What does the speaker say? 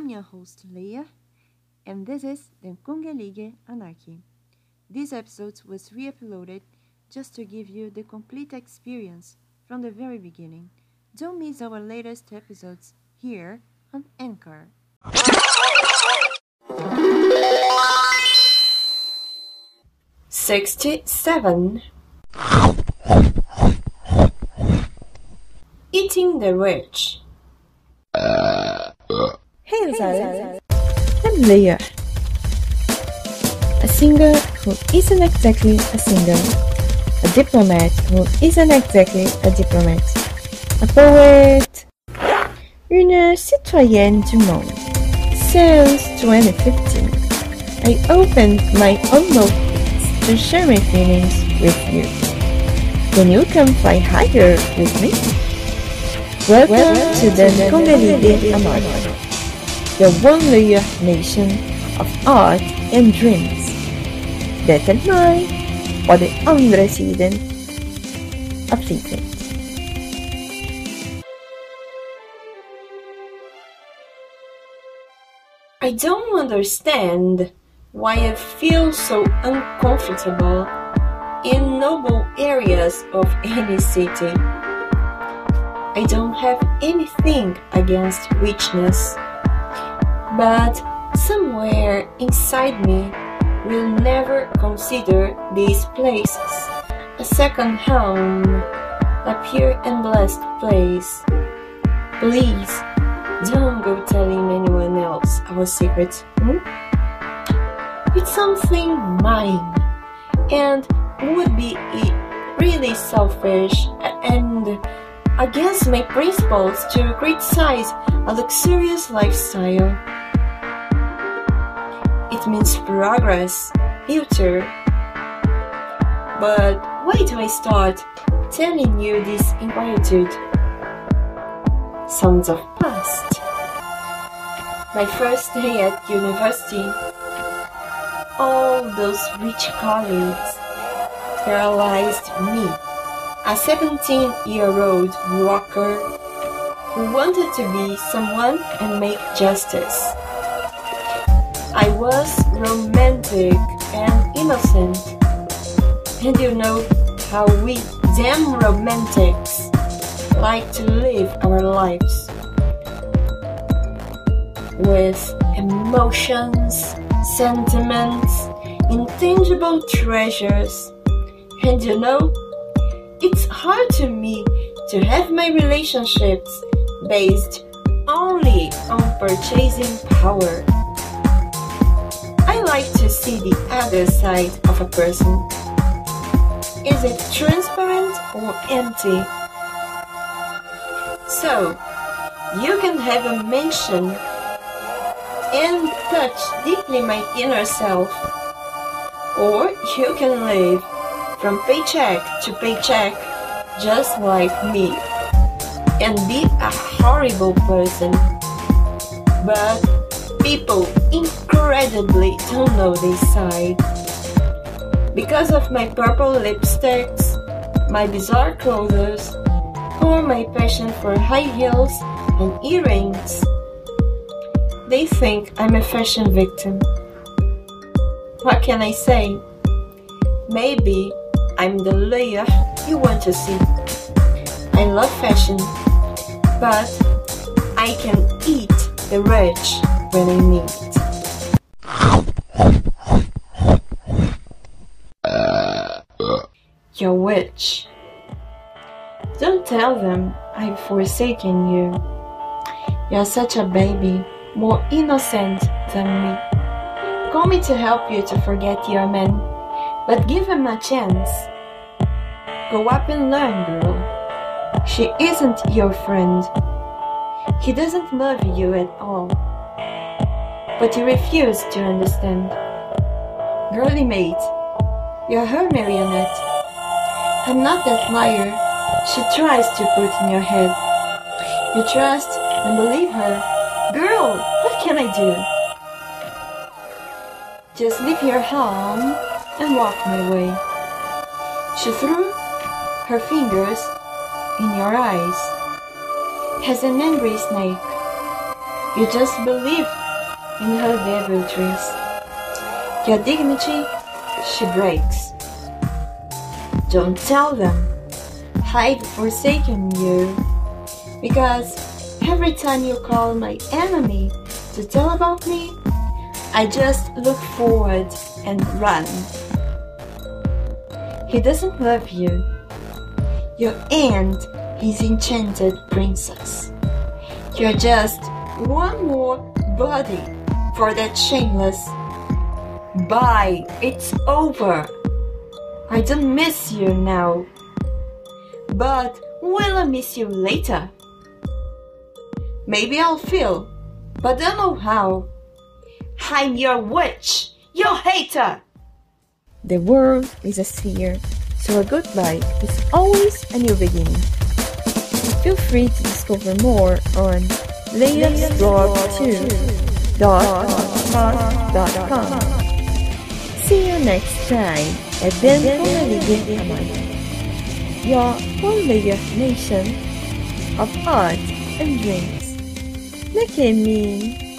I'm your host Leah, and this is the Kungelige Anarchy. This episode was re uploaded just to give you the complete experience from the very beginning. Don't miss our latest episodes here on Anchor. Sixty-seven. Eating the rich. Hey Zara, I'm Leah, a singer who isn't exactly a singer, a diplomat who isn't exactly a diplomat, a poet, une citoyenne du monde. Since 2015, I opened my own notebooks to share my feelings with you. Can you come fly higher with me? Welcome to the Congalide Anarchy, the one layer nation of art and dreams. Är mig på den andra sidan av. I don't understand why I feel so uncomfortable in noble areas of any city. I don't have anything against richness, but somewhere inside me will never consider these places a second home, a pure and blessed place. Please don't go telling anyone else our secret. Hmm? It's something mine and would be really selfish and against my principles to criticize a luxurious lifestyle. It means progress, future. But why do I start telling you this inquietude? Sounds of past. My first day at university. All those rich colleagues paralyzed me a 17 year old rocker who wanted to be someone and make justice. I was romantic and innocent, and you know how we damn romantics like to live our lives with emotions, sentiments, intangible treasures, and you know it's hard to me to have my relationships based only on purchasing power. Like to see the other side of a person. Is it transparent or empty? So, you can have a mention and touch deeply my inner self, or you can live from paycheck to paycheck, just like me, and be a horrible person. But people incredibly know this side. Because of my purple lipsticks, my bizarre clothes, or my passion for high heels and earrings, they think I'm a fashion victim. What can I say? Maybe I'm the layer you want to see. I love fashion, but I can eat the rich when I need. You're witch. Don't tell them I've forsaken you. You're such a baby, more innocent than me. Call me to help you to forget your man, but give him a chance. Go up and learn, girl. She isn't your friend. He doesn't love you at all. But you refuse to understand. Girly mate, you're her marionette. I'm not that liar she tries to put in your head. You trust and believe her. Girl, what can I do? Just leave your home and walk my way. She threw her fingers in your eyes as an angry snake. You just believe in her devil deviltries. Your dignity she breaks. Don't tell them I've forsaken you because every time you call my enemy to tell about me, I just look forward and run. He doesn't love you. Your aunt is enchanted princess. You're just one more body for that shameless. Bye, it's over. I don't miss you now. But will I miss you later? Maybe I'll feel, but don't know how. I'm your witch, your hater. The world is a sphere, so a goodbye is always a new beginning. Feel free to discover more on layupsblog2.com. See you next time at Pummelige Hamad, your four-layer nation of art and dreams. Look at me.